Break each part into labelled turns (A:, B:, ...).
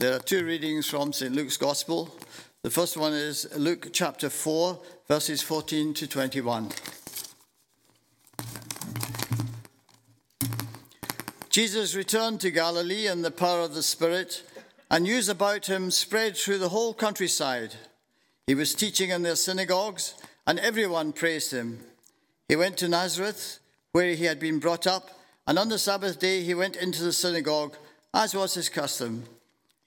A: There are two readings from St. Luke's Gospel. The first one is Luke chapter 4, verses 14 to 21. Jesus returned to Galilee in the power of the Spirit, and news about him spread through the whole countryside. He was teaching in their synagogues, and everyone praised him. He went to Nazareth, where he had been brought up, and on the Sabbath day he went into the synagogue, as was his custom.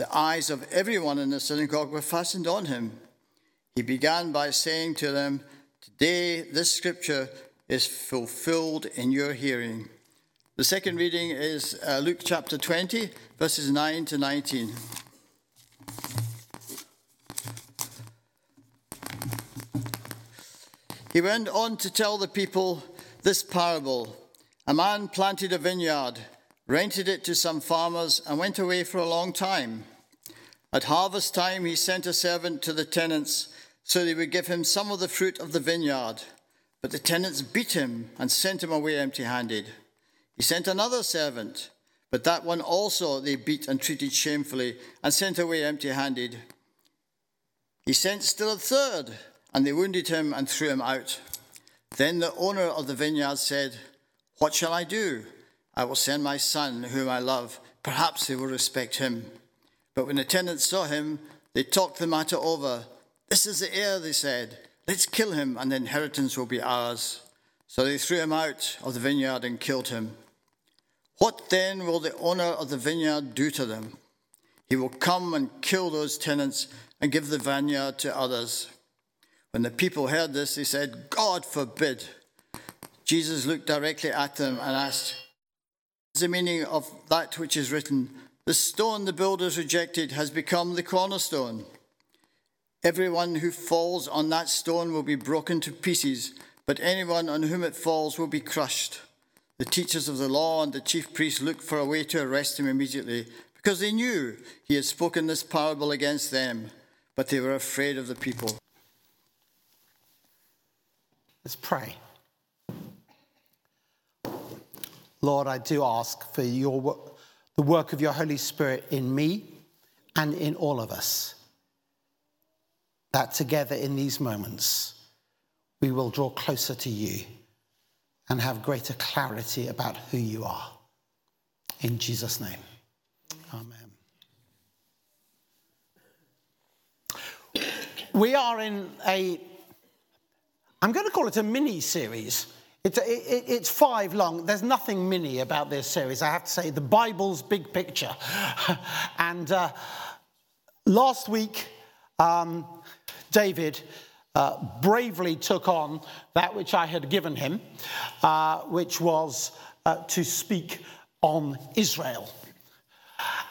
A: The eyes of everyone in the synagogue were fastened on him. He began by saying to them, Today this scripture is fulfilled in your hearing. The second reading is uh, Luke chapter 20, verses 9 to 19. He went on to tell the people this parable A man planted a vineyard, rented it to some farmers, and went away for a long time. At harvest time, he sent a servant to the tenants so they would give him some of the fruit of the vineyard. But the tenants beat him and sent him away empty handed. He sent another servant, but that one also they beat and treated shamefully and sent away empty handed. He sent still a third, and they wounded him and threw him out. Then the owner of the vineyard said, What shall I do? I will send my son, whom I love. Perhaps they will respect him. But when the tenants saw him, they talked the matter over. This is the heir, they said. Let's kill him, and the inheritance will be ours. So they threw him out of the vineyard and killed him. What then will the owner of the vineyard do to them? He will come and kill those tenants and give the vineyard to others. When the people heard this, they said, God forbid. Jesus looked directly at them and asked, What is the meaning of that which is written? The stone the builders rejected has become the cornerstone. Everyone who falls on that stone will be broken to pieces, but anyone on whom it falls will be crushed. The teachers of the law and the chief priests looked for a way to arrest him immediately, because they knew he had spoken this parable against them, but they were afraid of the people.
B: Let's pray. Lord, I do ask for your, the work of your Holy Spirit in me and in all of us, that together in these moments we will draw closer to you and have greater clarity about who you are. In Jesus' name, amen. We are in a, I'm going to call it a mini series. It's, it, it's five long. There's nothing mini about this series. I have to say, the Bible's big picture. and uh, last week, um, David uh, bravely took on that which I had given him, uh, which was uh, to speak on Israel.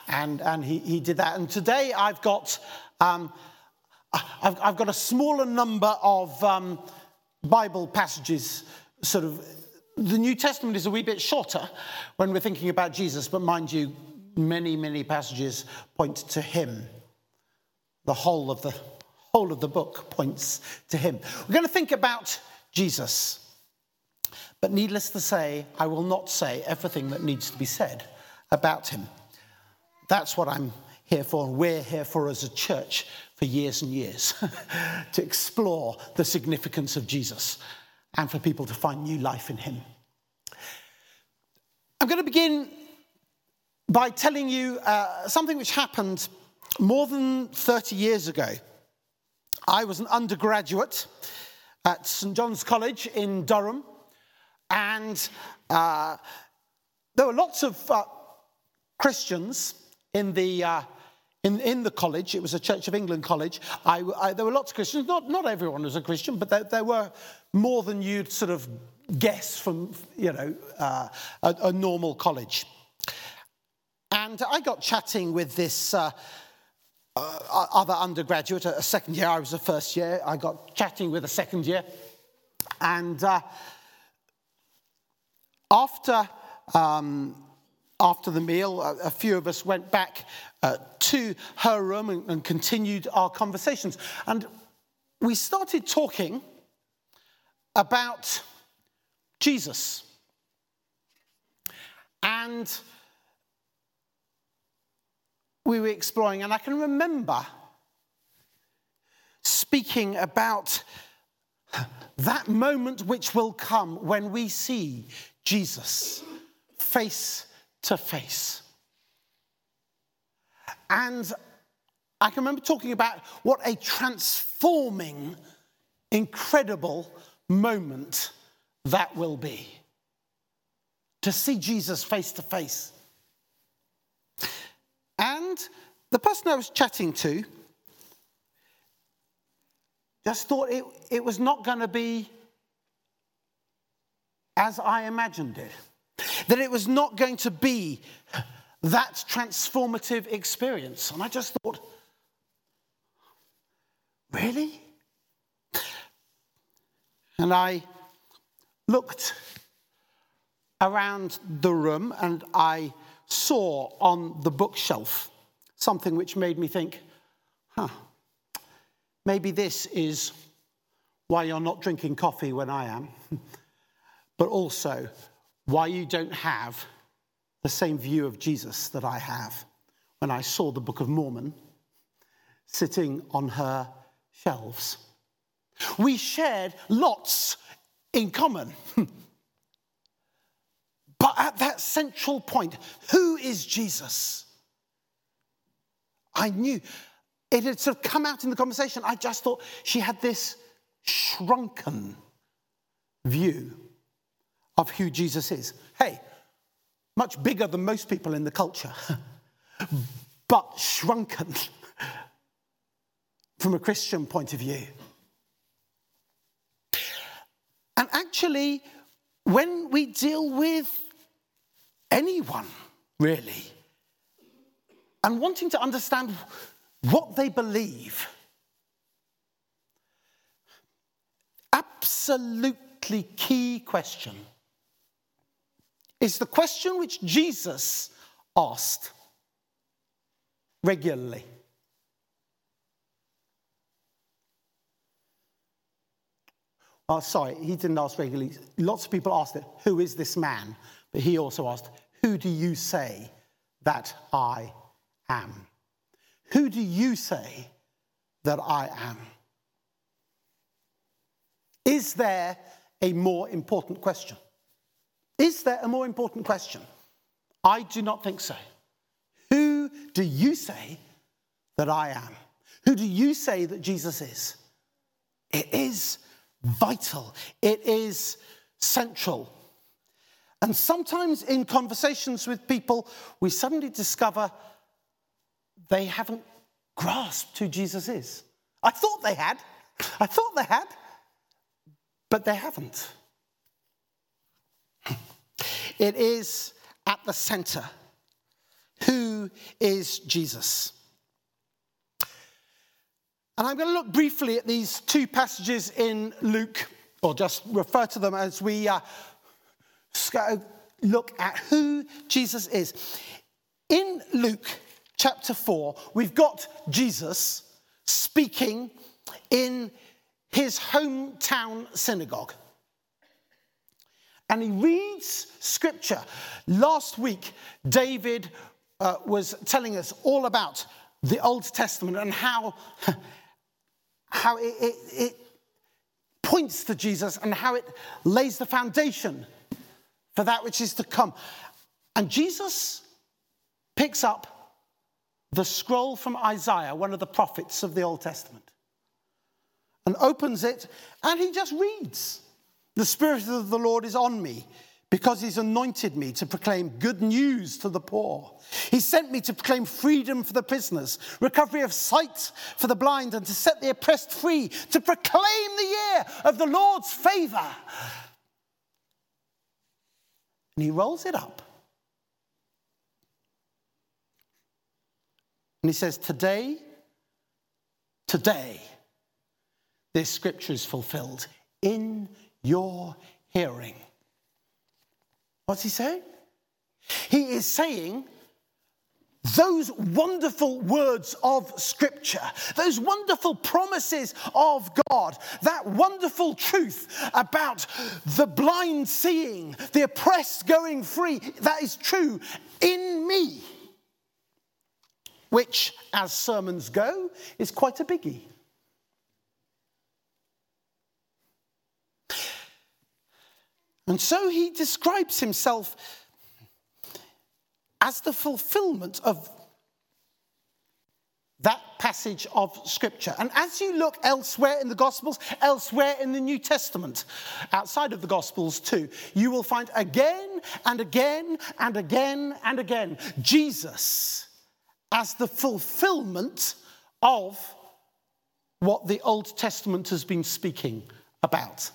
B: And, and he, he did that. And today I've got, um, I've, I've, got a smaller number of um, Bible passages, sort of. The New Testament is a wee bit shorter when we're thinking about Jesus, but mind you, many, many passages point to him. The whole of the whole of the book points to him. We're going to think about Jesus. But needless to say, I will not say everything that needs to be said about him. That's what I'm here for, and we're here for as a church for years and years to explore the significance of Jesus and for people to find new life in him. I'm going to begin by telling you uh, something which happened more than 30 years ago. I was an undergraduate at St John's College in Durham, and uh, there were lots of uh, Christians in the, uh, in, in the college. It was a Church of England college. I, I, there were lots of Christians. Not, not everyone was a Christian, but there, there were more than you'd sort of guess from, you know, uh, a, a, normal college. And I got chatting with this uh, other undergraduate, a second year, I was a first year. I got chatting with a second year. And uh, after, um, after the meal, a, few of us went back uh, to her room and, and continued our conversations. And we started talking about Jesus. And we were exploring, and I can remember speaking about that moment which will come when we see Jesus face to face. And I can remember talking about what a transforming, incredible moment that will be. To see Jesus face to face. And the person I was chatting to just thought it, it was not going to be as I imagined it. That it was not going to be that transformative experience. And I just thought, really? And I looked around the room and I saw on the bookshelf something which made me think, huh, maybe this is why you're not drinking coffee when I am, but also why you don't have the same view of Jesus that I have when I saw the Book of Mormon sitting on her shelves. We shared lots in common. But at that central point, who is Jesus? I knew it had sort of come out in the conversation. I just thought she had this shrunken view of who Jesus is. Hey, much bigger than most people in the culture, but shrunken from a Christian point of view. And actually, when we deal with anyone, really, and wanting to understand what they believe. Absolutely key question is the question which Jesus asked regularly. Oh, sorry, he didn't ask regularly. Lots of people asked it, Who is this man? But he also asked, Who do you say that I am? Who do you say that I am? Is there a more important question? Is there a more important question? I do not think so. Who do you say that I am? Who do you say that Jesus is? It is vital, it is central and sometimes in conversations with people, we suddenly discover they haven't grasped who Jesus is. I thought they had. I thought they had, but they haven't. It is at the center. Who is Jesus? And I'm going to look briefly at these two passages in Luke, or just refer to them as we uh, look at who Jesus is. In Luke chapter 4, we've got Jesus speaking in his hometown synagogue. And he reads scripture. Last week, David uh, was telling us all about the Old Testament and how, how it, it, it points to Jesus and how it lays the foundation for that which is to come. And Jesus picks up the scroll from Isaiah, one of the prophets of the Old Testament, and opens it, and he just reads The Spirit of the Lord is on me. Because he's anointed me to proclaim good news to the poor. He sent me to proclaim freedom for the prisoners, recovery of sight for the blind, and to set the oppressed free, to proclaim the year of the Lord's favor and he rolls it up. And he says, Today today, this scripture is fulfilled in your hearing. What's he saying? He is saying those wonderful words of Scripture, those wonderful promises of God, that wonderful truth about the blind seeing, the oppressed going free, that is true in me, which, as sermons go, is quite a biggie. And so he describes himself as the fulfillment of that passage of scripture. And as you look elsewhere in the Gospels, elsewhere in the New Testament, outside of the Gospels too, you will find again and again and again and again Jesus as the fulfillment of what the Old Testament has been speaking about.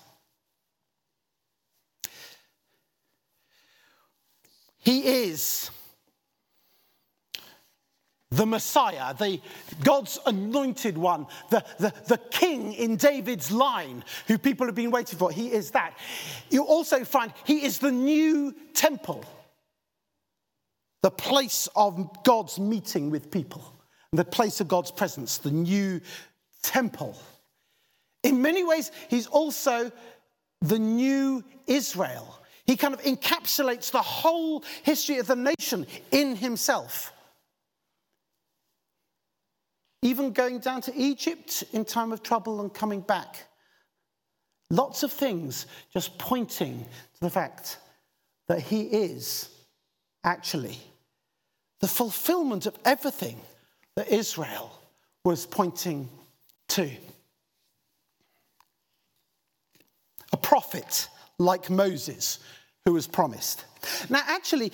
B: He is the Messiah, the God's anointed one, the, the, the king in David's line, who people have been waiting for. He is that. You also find he is the new temple, the place of God's meeting with people, the place of God's presence, the new temple. In many ways, he's also the new Israel. He kind of encapsulates the whole history of the nation in himself even going down to Egypt in time of trouble and coming back. Lots of things just pointing to the fact that he is actually the fulfillment of everything that Israel was pointing to. A prophet like Moses who was promised. Now, actually,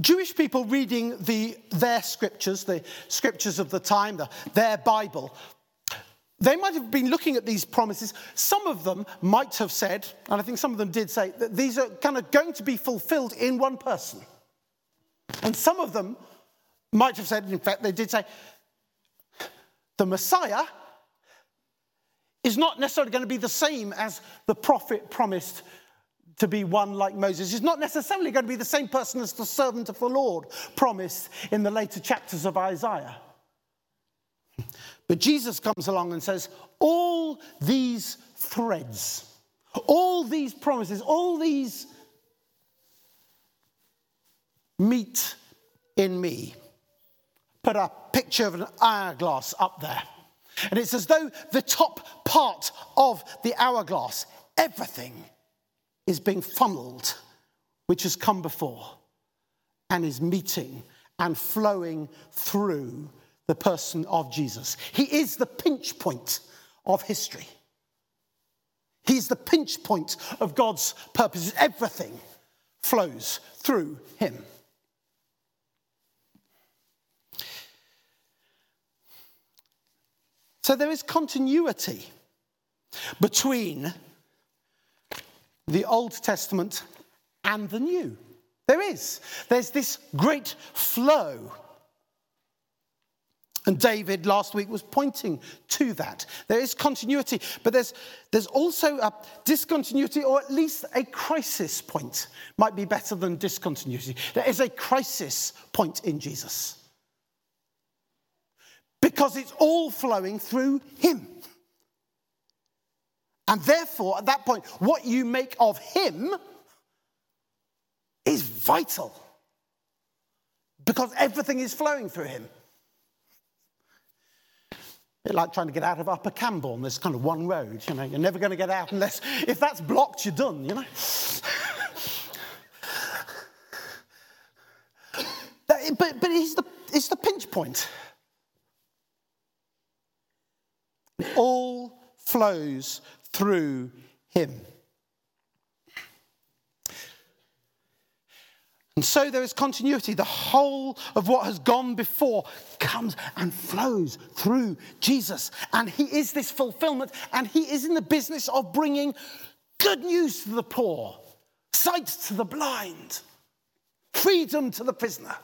B: Jewish people reading the, their scriptures, the scriptures of the time, the, their Bible, they might have been looking at these promises. Some of them might have said, and I think some of them did say, that these are kind of going to be fulfilled in one person. And some of them might have said, in fact, they did say, the Messiah is not necessarily going to be the same as the prophet promised to be one like Moses. He's not necessarily going to be the same person as the servant of the Lord promised in the later chapters of Isaiah. But Jesus comes along and says, All these threads, all these promises, all these meet in me. Put a picture of an hourglass up there. And it's as though the top part of the hourglass, everything is being funneled, which has come before, and is meeting and flowing through the person of Jesus. He is the pinch point of history. He's the pinch point of God's purposes. Everything flows through him. So there is continuity between the Old Testament and the New. There is. There's this great flow. And David last week was pointing to that. There is continuity, but there's, there's also a discontinuity, or at least a crisis point. Might be better than discontinuity. There is a crisis point in Jesus. Because it's all flowing through him. And therefore, at that point, what you make of him is vital because everything is flowing through him. A bit like trying to get out of Upper Cambourne. There's kind of one road, you know. You're never going to get out unless, if that's blocked, you're done, you know. but but it's, the, it's the pinch point. It all flows through him. And so there is continuity. The whole of what has gone before comes and flows through Jesus. And he is this fulfillment, and he is in the business of bringing good news to the poor, sight to the blind, freedom to the prisoner.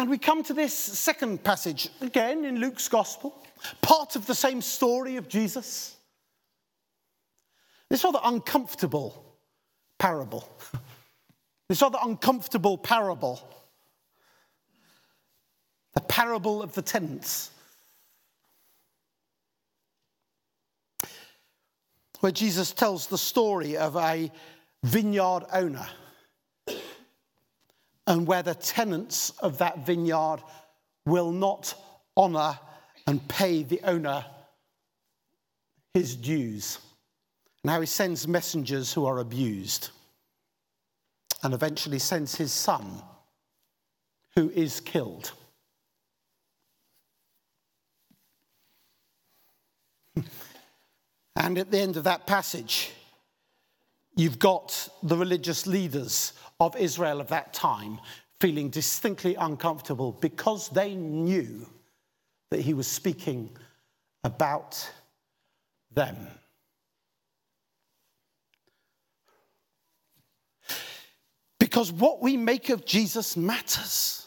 B: And we come to this second passage, again in Luke's Gospel, part of the same story of Jesus. This rather uncomfortable parable. This rather uncomfortable parable. The parable of the tenants. Where Jesus tells the story of a vineyard owner and where the tenants of that vineyard will not honour and pay the owner his dues, and how he sends messengers who are abused, and eventually sends his son, who is killed. and at the end of that passage, you've got the religious leaders of Israel of that time feeling distinctly uncomfortable because they knew that he was speaking about them. Because what we make of Jesus matters.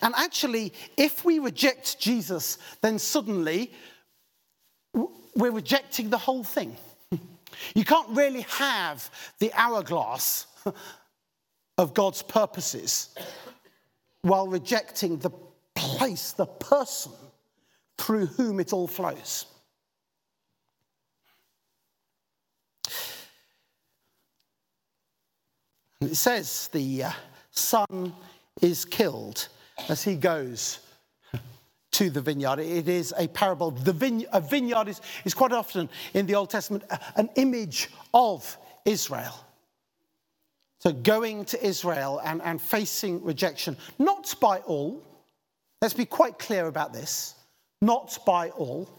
B: And actually, if we reject Jesus, then suddenly we're rejecting the whole thing. You can't really have the hourglass of God's purposes while rejecting the place, the person through whom it all flows. It says the uh, son is killed as he goes to the vineyard. It is a parable. The vine- a vineyard is, is quite often in the Old Testament an image of Israel. So going to Israel and, and facing rejection, not by all, let's be quite clear about this, not by all.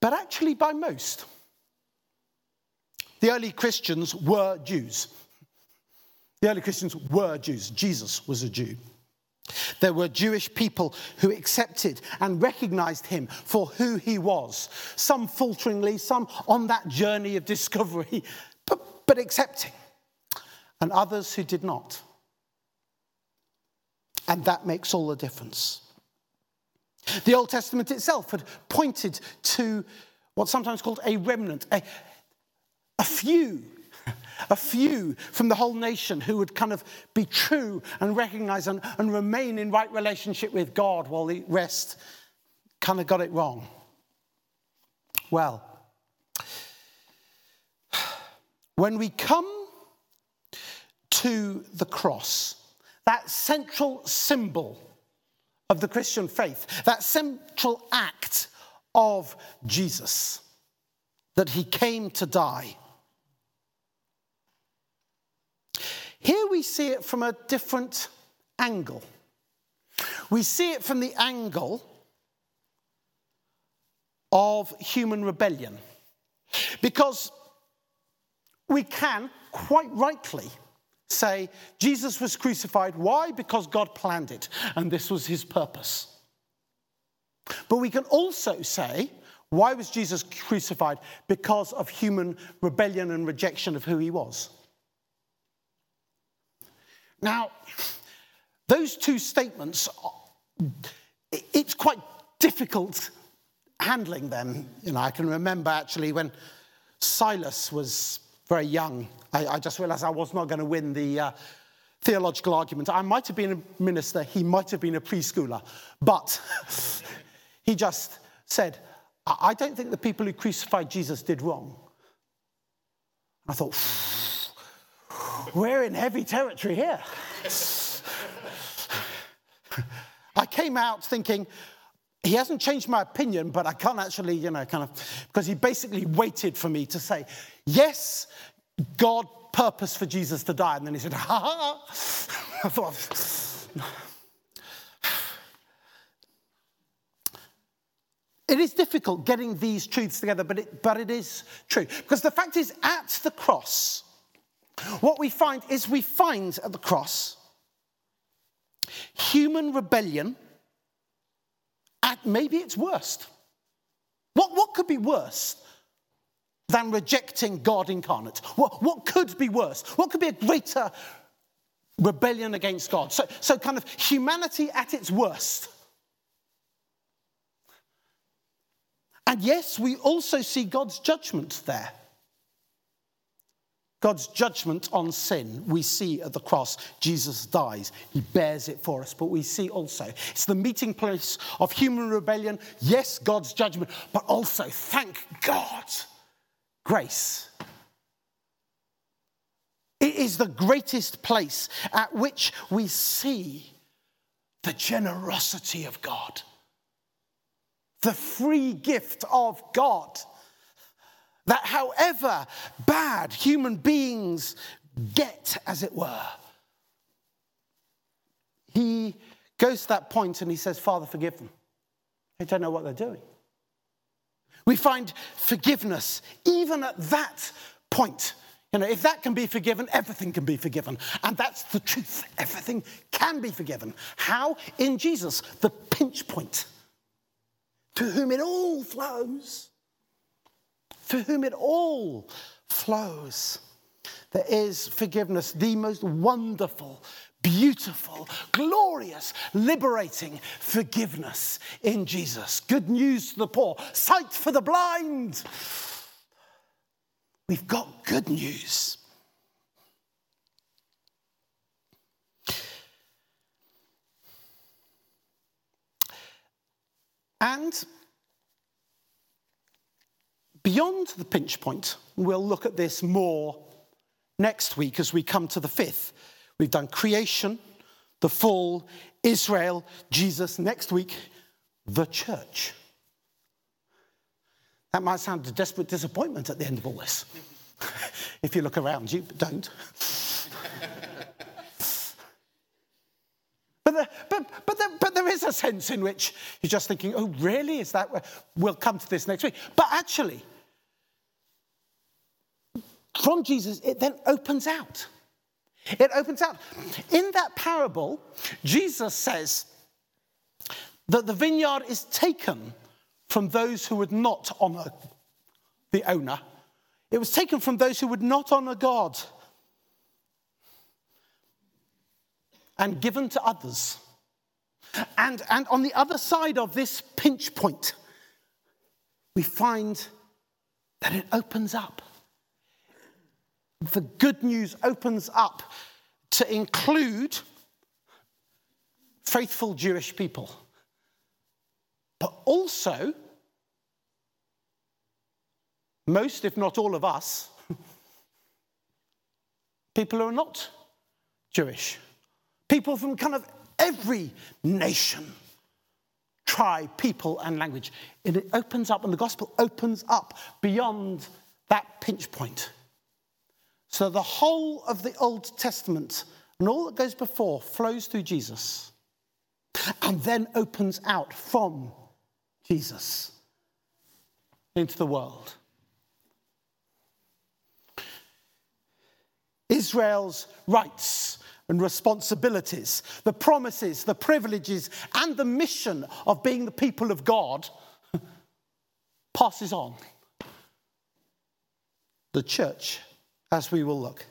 B: But actually by most. The early Christians were Jews. The early Christians were Jews. Jesus was a Jew. There were Jewish people who accepted and recognized him for who he was, some falteringly, some on that journey of discovery, but, but accepting, and others who did not. And that makes all the difference. The Old Testament itself had pointed to what's sometimes called a remnant, a, a few a few from the whole nation who would kind of be true and recognize and, and remain in right relationship with God while the rest kind of got it wrong. Well, when we come to the cross, that central symbol of the Christian faith, that central act of Jesus, that he came to die Here we see it from a different angle. We see it from the angle of human rebellion. Because we can, quite rightly, say Jesus was crucified. Why? Because God planned it, and this was his purpose. But we can also say, why was Jesus crucified? Because of human rebellion and rejection of who he was. Now, those two statements, it's quite difficult handling them. You know, I can remember actually when Silas was very young, I, I just realized I was not going to win the uh, theological argument. I might have been a minister, he might have been a preschooler, but he just said, I don't think the people who crucified Jesus did wrong. I thought, we're in heavy territory here. I came out thinking, he hasn't changed my opinion, but I can't actually, you know, kind of, because he basically waited for me to say, yes, God purpose for Jesus to die. And then he said, ha ha. I thought, it is difficult getting these truths together, but it, but it is true. Because the fact is, at the cross, what we find is we find at the cross human rebellion at maybe its worst. What, what could be worse than rejecting God incarnate? What, what could be worse? What could be a greater rebellion against God? So, so, kind of humanity at its worst. And yes, we also see God's judgment there. God's judgment on sin we see at the cross. Jesus dies, he bears it for us. But we see also it's the meeting place of human rebellion. Yes, God's judgment, but also, thank God, grace. It is the greatest place at which we see the generosity of God, the free gift of God. That however bad human beings get, as it were, he goes to that point and he says, Father, forgive them. They don't know what they're doing. We find forgiveness even at that point. You know, if that can be forgiven, everything can be forgiven. And that's the truth. Everything can be forgiven. How? In Jesus, the pinch point, to whom it all flows to whom it all flows. There is forgiveness, the most wonderful, beautiful, glorious, liberating forgiveness in Jesus. Good news to the poor, sight for the blind. We've got good news. And Beyond the pinch point, we'll look at this more next week as we come to the fifth. We've done creation, the fall, Israel, Jesus. Next week, the church. That might sound a desperate disappointment at the end of all this. if you look around you, but don't. but, the, but, but, the, but there is a sense in which you're just thinking, oh, really? Is that where? We'll come to this next week. But actually, from Jesus, it then opens out. It opens out. In that parable, Jesus says that the vineyard is taken from those who would not honor the owner. It was taken from those who would not honor God and given to others. And, and on the other side of this pinch point, we find that it opens up. The good news opens up to include faithful Jewish people, but also most, if not all of us, people who are not Jewish, people from kind of every nation, tribe, people, and language. And it opens up, and the gospel opens up beyond that pinch point. So the whole of the Old Testament and all that goes before flows through Jesus and then opens out from Jesus into the world. Israel's rights and responsibilities, the promises, the privileges, and the mission of being the people of God passes on. The church as we will look.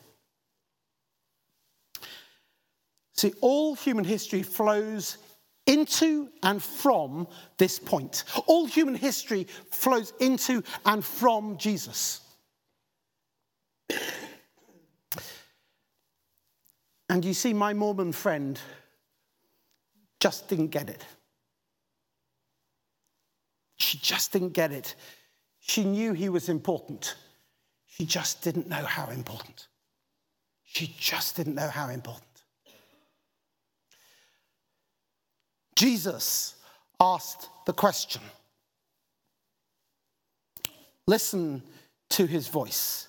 B: See, all human history flows into and from this point. All human history flows into and from Jesus. And you see, my Mormon friend just didn't get it. She just didn't get it. She knew he was important. She just didn't know how important. She just didn't know how important. Jesus asked the question. Listen to his voice.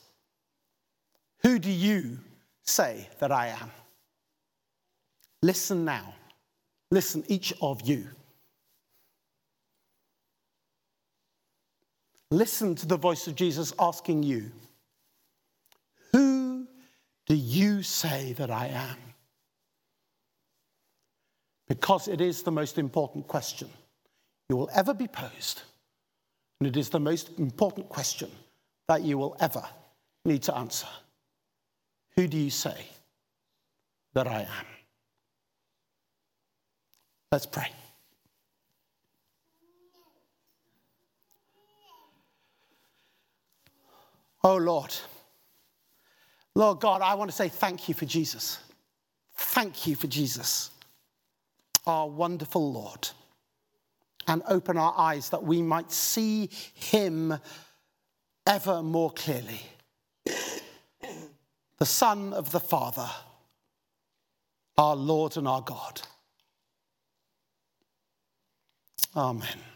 B: Who do you say that I am? Listen now. Listen, each of you. Listen to the voice of Jesus asking you. Who do you say that I am? Because it is the most important question you will ever be posed. And it is the most important question that you will ever need to answer. Who do you say that I am? Let's pray. Oh Lord, Lord God, I want to say thank you for Jesus. Thank you for Jesus, our wonderful Lord. And open our eyes that we might see him ever more clearly. The Son of the Father, our Lord and our God. Amen.